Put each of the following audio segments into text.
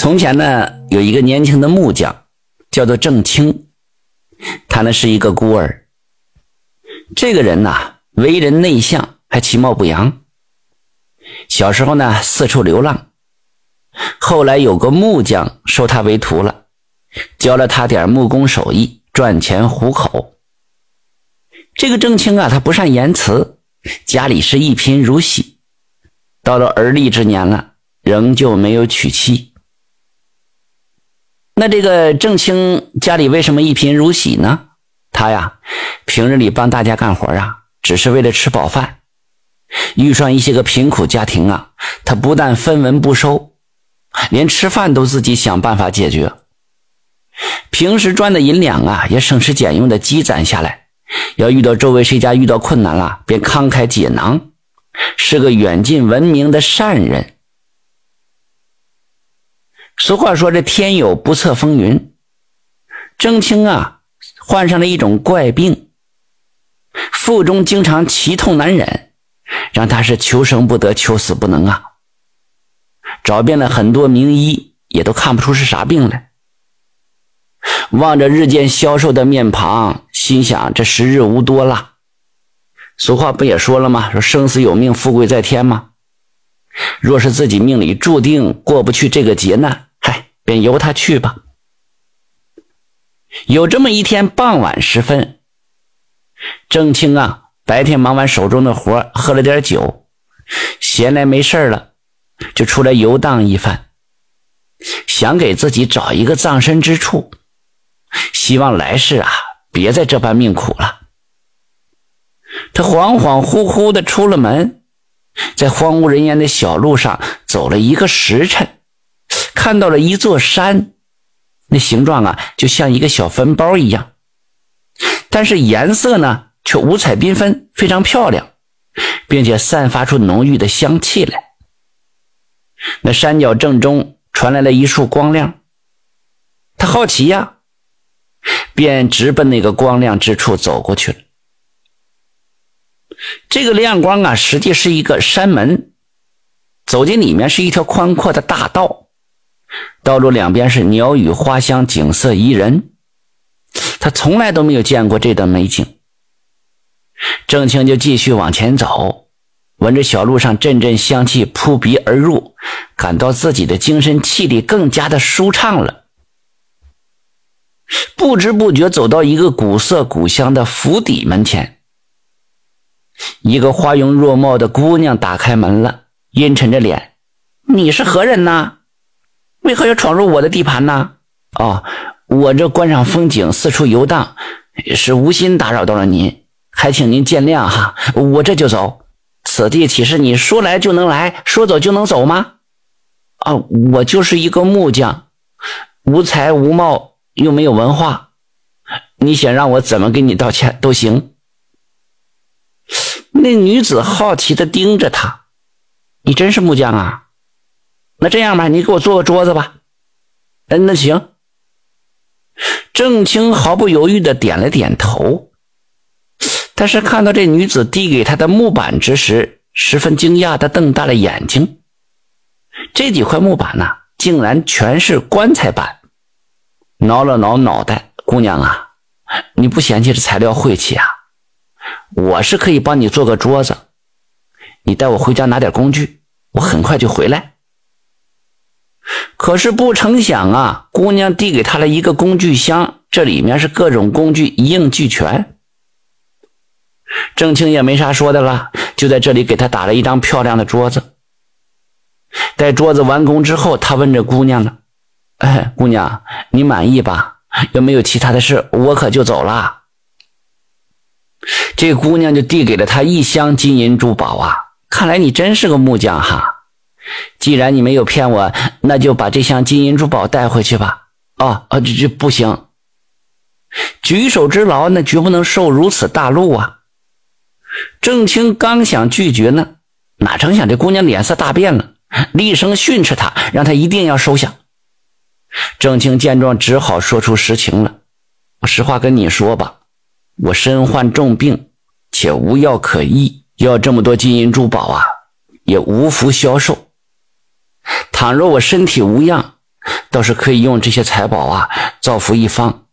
从前呢，有一个年轻的木匠，叫做郑清，他呢是一个孤儿。这个人呐，为人内向，还其貌不扬。小时候呢，四处流浪。后来有个木匠收他为徒了，教了他点木工手艺，赚钱糊口。这个郑清啊，他不善言辞，家里是一贫如洗。到了而立之年了，仍旧没有娶妻。那这个郑清家里为什么一贫如洗呢？他呀，平日里帮大家干活啊，只是为了吃饱饭。遇上一些个贫苦家庭啊，他不但分文不收，连吃饭都自己想办法解决。平时赚的银两啊，也省吃俭用的积攒下来。要遇到周围谁家遇到困难了，便慷慨解囊，是个远近闻名的善人。俗话说：“这天有不测风云。”郑清啊，患上了一种怪病，腹中经常奇痛难忍，让他是求生不得，求死不能啊。找遍了很多名医，也都看不出是啥病来。望着日渐消瘦的面庞，心想：这时日无多了。俗话不也说了吗？说生死有命，富贵在天吗？若是自己命里注定过不去这个劫难。便由他去吧。有这么一天傍晚时分，郑清啊，白天忙完手中的活，喝了点酒，闲来没事了，就出来游荡一番，想给自己找一个葬身之处，希望来世啊，别再这般命苦了。他恍恍惚惚的出了门，在荒无人烟的小路上走了一个时辰。看到了一座山，那形状啊，就像一个小坟包一样，但是颜色呢，却五彩缤纷，非常漂亮，并且散发出浓郁的香气来。那山脚正中传来了一束光亮，他好奇呀，便直奔那个光亮之处走过去了。这个亮光啊，实际是一个山门，走进里面是一条宽阔的大道。道路两边是鸟语花香，景色宜人。他从来都没有见过这段美景。郑清就继续往前走，闻着小路上阵阵香气扑鼻而入，感到自己的精神气力更加的舒畅了。不知不觉走到一个古色古香的府邸门前，一个花容若貌的姑娘打开门了，阴沉着脸：“你是何人呢？”为何要闯入我的地盘呢？哦，我这观赏风景、四处游荡，是无心打扰到了您，还请您见谅哈。我这就走，此地岂是你说来就能来，说走就能走吗？啊，我就是一个木匠，无才无貌，又没有文化，你想让我怎么给你道歉都行。那女子好奇地盯着他，你真是木匠啊？那这样吧，你给我做个桌子吧。嗯，那行。郑清毫不犹豫的点了点头，但是看到这女子递给他的木板之时，十分惊讶的瞪大了眼睛。这几块木板呢，竟然全是棺材板。挠了挠脑袋，姑娘啊，你不嫌弃这材料晦气啊？我是可以帮你做个桌子，你带我回家拿点工具，我很快就回来。可是不成想啊，姑娘递给他了一个工具箱，这里面是各种工具一应俱全。郑清也没啥说的了，就在这里给他打了一张漂亮的桌子。待桌子完工之后，他问这姑娘了：“哎，姑娘，你满意吧？有没有其他的事？我可就走了。”这姑娘就递给了他一箱金银珠宝啊！看来你真是个木匠哈。既然你没有骗我，那就把这箱金银珠宝带回去吧。哦啊，这这不行，举手之劳，那绝不能受如此大禄啊！郑清刚想拒绝呢，哪成想这姑娘脸色大变了，厉声训斥他，让他一定要收下。郑清见状，只好说出实情了。我实话跟你说吧，我身患重病，且无药可医，要这么多金银珠宝啊，也无福消受。倘若我身体无恙，倒是可以用这些财宝啊造福一方，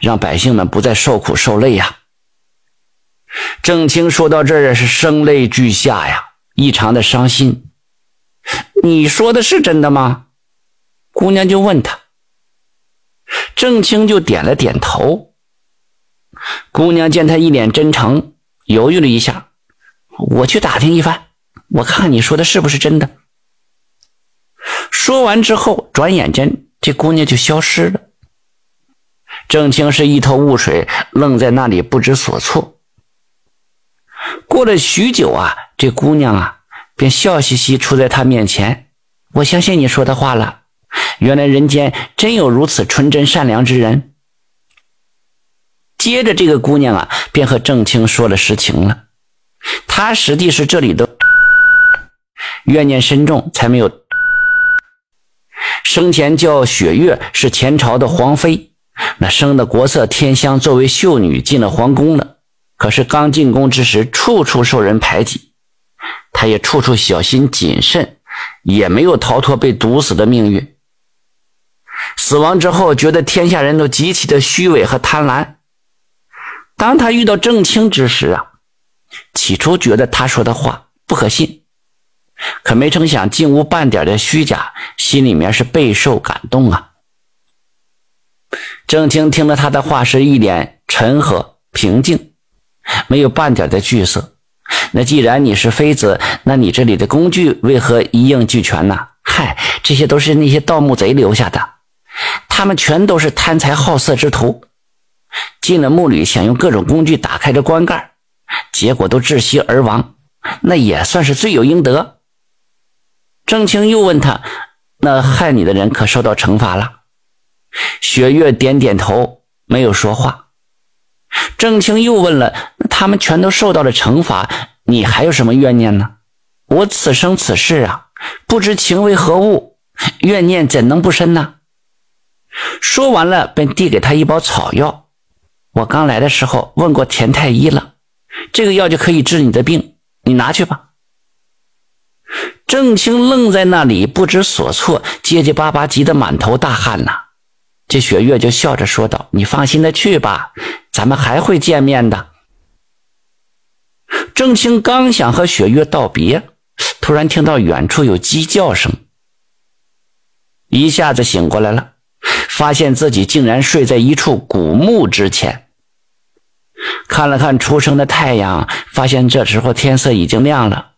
让百姓们不再受苦受累呀。郑清说到这儿是声泪俱下呀，异常的伤心。你说的是真的吗？姑娘就问他。郑清就点了点头。姑娘见他一脸真诚，犹豫了一下，我去打听一番，我看看你说的是不是真的。说完之后，转眼间这姑娘就消失了。郑清是一头雾水，愣在那里不知所措。过了许久啊，这姑娘啊便笑嘻嘻出在他面前。我相信你说的话了，原来人间真有如此纯真善良之人。接着，这个姑娘啊便和郑清说了实情了。她实际是这里的怨念深重，才没有生前叫雪月，是前朝的皇妃，那生的国色天香，作为秀女进了皇宫了。可是刚进宫之时，处处受人排挤，她也处处小心谨慎，也没有逃脱被毒死的命运。死亡之后，觉得天下人都极其的虚伪和贪婪。当他遇到郑清之时啊，起初觉得他说的话不可信，可没成想竟无半点的虚假，心里面是备受感动啊。郑清听了他的话，是一脸沉和平静。没有半点的惧色。那既然你是妃子，那你这里的工具为何一应俱全呢？嗨，这些都是那些盗墓贼留下的，他们全都是贪财好色之徒，进了墓里想用各种工具打开这棺盖，结果都窒息而亡，那也算是罪有应得。郑清又问他：“那害你的人可受到惩罚了？”雪月点点头，没有说话。郑清又问了：“他们全都受到了惩罚，你还有什么怨念呢？我此生此世啊，不知情为何物，怨念怎能不深呢？”说完了，便递给他一包草药。我刚来的时候问过田太医了，这个药就可以治你的病，你拿去吧。郑清愣在那里，不知所措，结结巴巴，急得满头大汗呐。这雪月就笑着说道：“你放心的去吧。”咱们还会见面的。郑清刚想和雪月道别，突然听到远处有鸡叫声，一下子醒过来了，发现自己竟然睡在一处古墓之前。看了看初升的太阳，发现这时候天色已经亮了。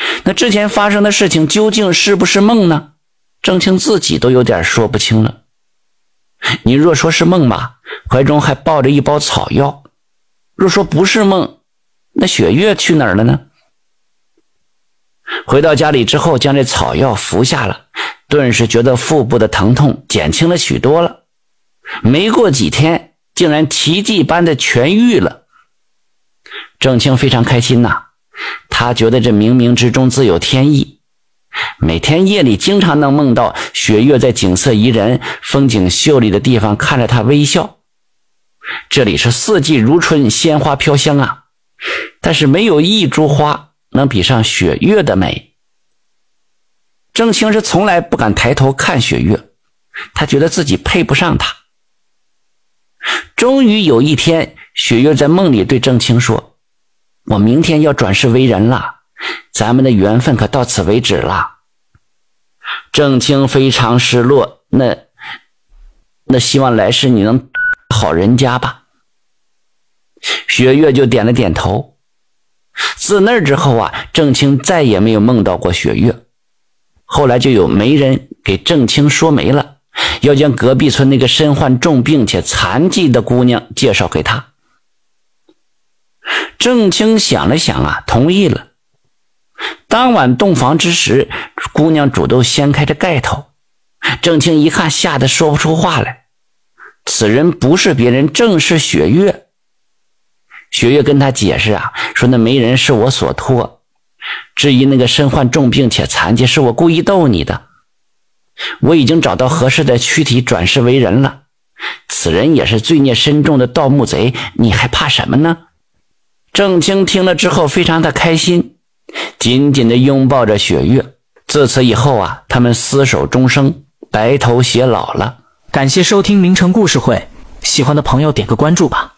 那之前发生的事情究竟是不是梦呢？郑清自己都有点说不清了。你若说是梦吧，怀中还抱着一包草药；若说不是梦，那雪月去哪儿了呢？回到家里之后，将这草药服下了，顿时觉得腹部的疼痛减轻了许多了。没过几天，竟然奇迹般的痊愈了。郑清非常开心呐，他觉得这冥冥之中自有天意。每天夜里经常能梦到雪月在景色宜人、风景秀丽的地方看着他微笑。这里是四季如春，鲜花飘香啊，但是没有一株花能比上雪月的美。郑清是从来不敢抬头看雪月，他觉得自己配不上她。终于有一天，雪月在梦里对郑清说：“我明天要转世为人了。”咱们的缘分可到此为止了。郑清非常失落，那那希望来世你能好人家吧。雪月就点了点头。自那之后啊，郑清再也没有梦到过雪月。后来就有媒人给郑清说媒了，要将隔壁村那个身患重病且残疾的姑娘介绍给他。郑清想了想啊，同意了。当晚洞房之时，姑娘主动掀开着盖头，郑清一看，吓得说不出话来。此人不是别人，正是雪月。雪月跟他解释啊，说那媒人是我所托，至于那个身患重病且残疾，是我故意逗你的。我已经找到合适的躯体，转世为人了。此人也是罪孽深重的盗墓贼，你还怕什么呢？郑清听了之后，非常的开心。紧紧的拥抱着雪月，自此以后啊，他们厮守终生，白头偕老了。感谢收听名城故事会，喜欢的朋友点个关注吧。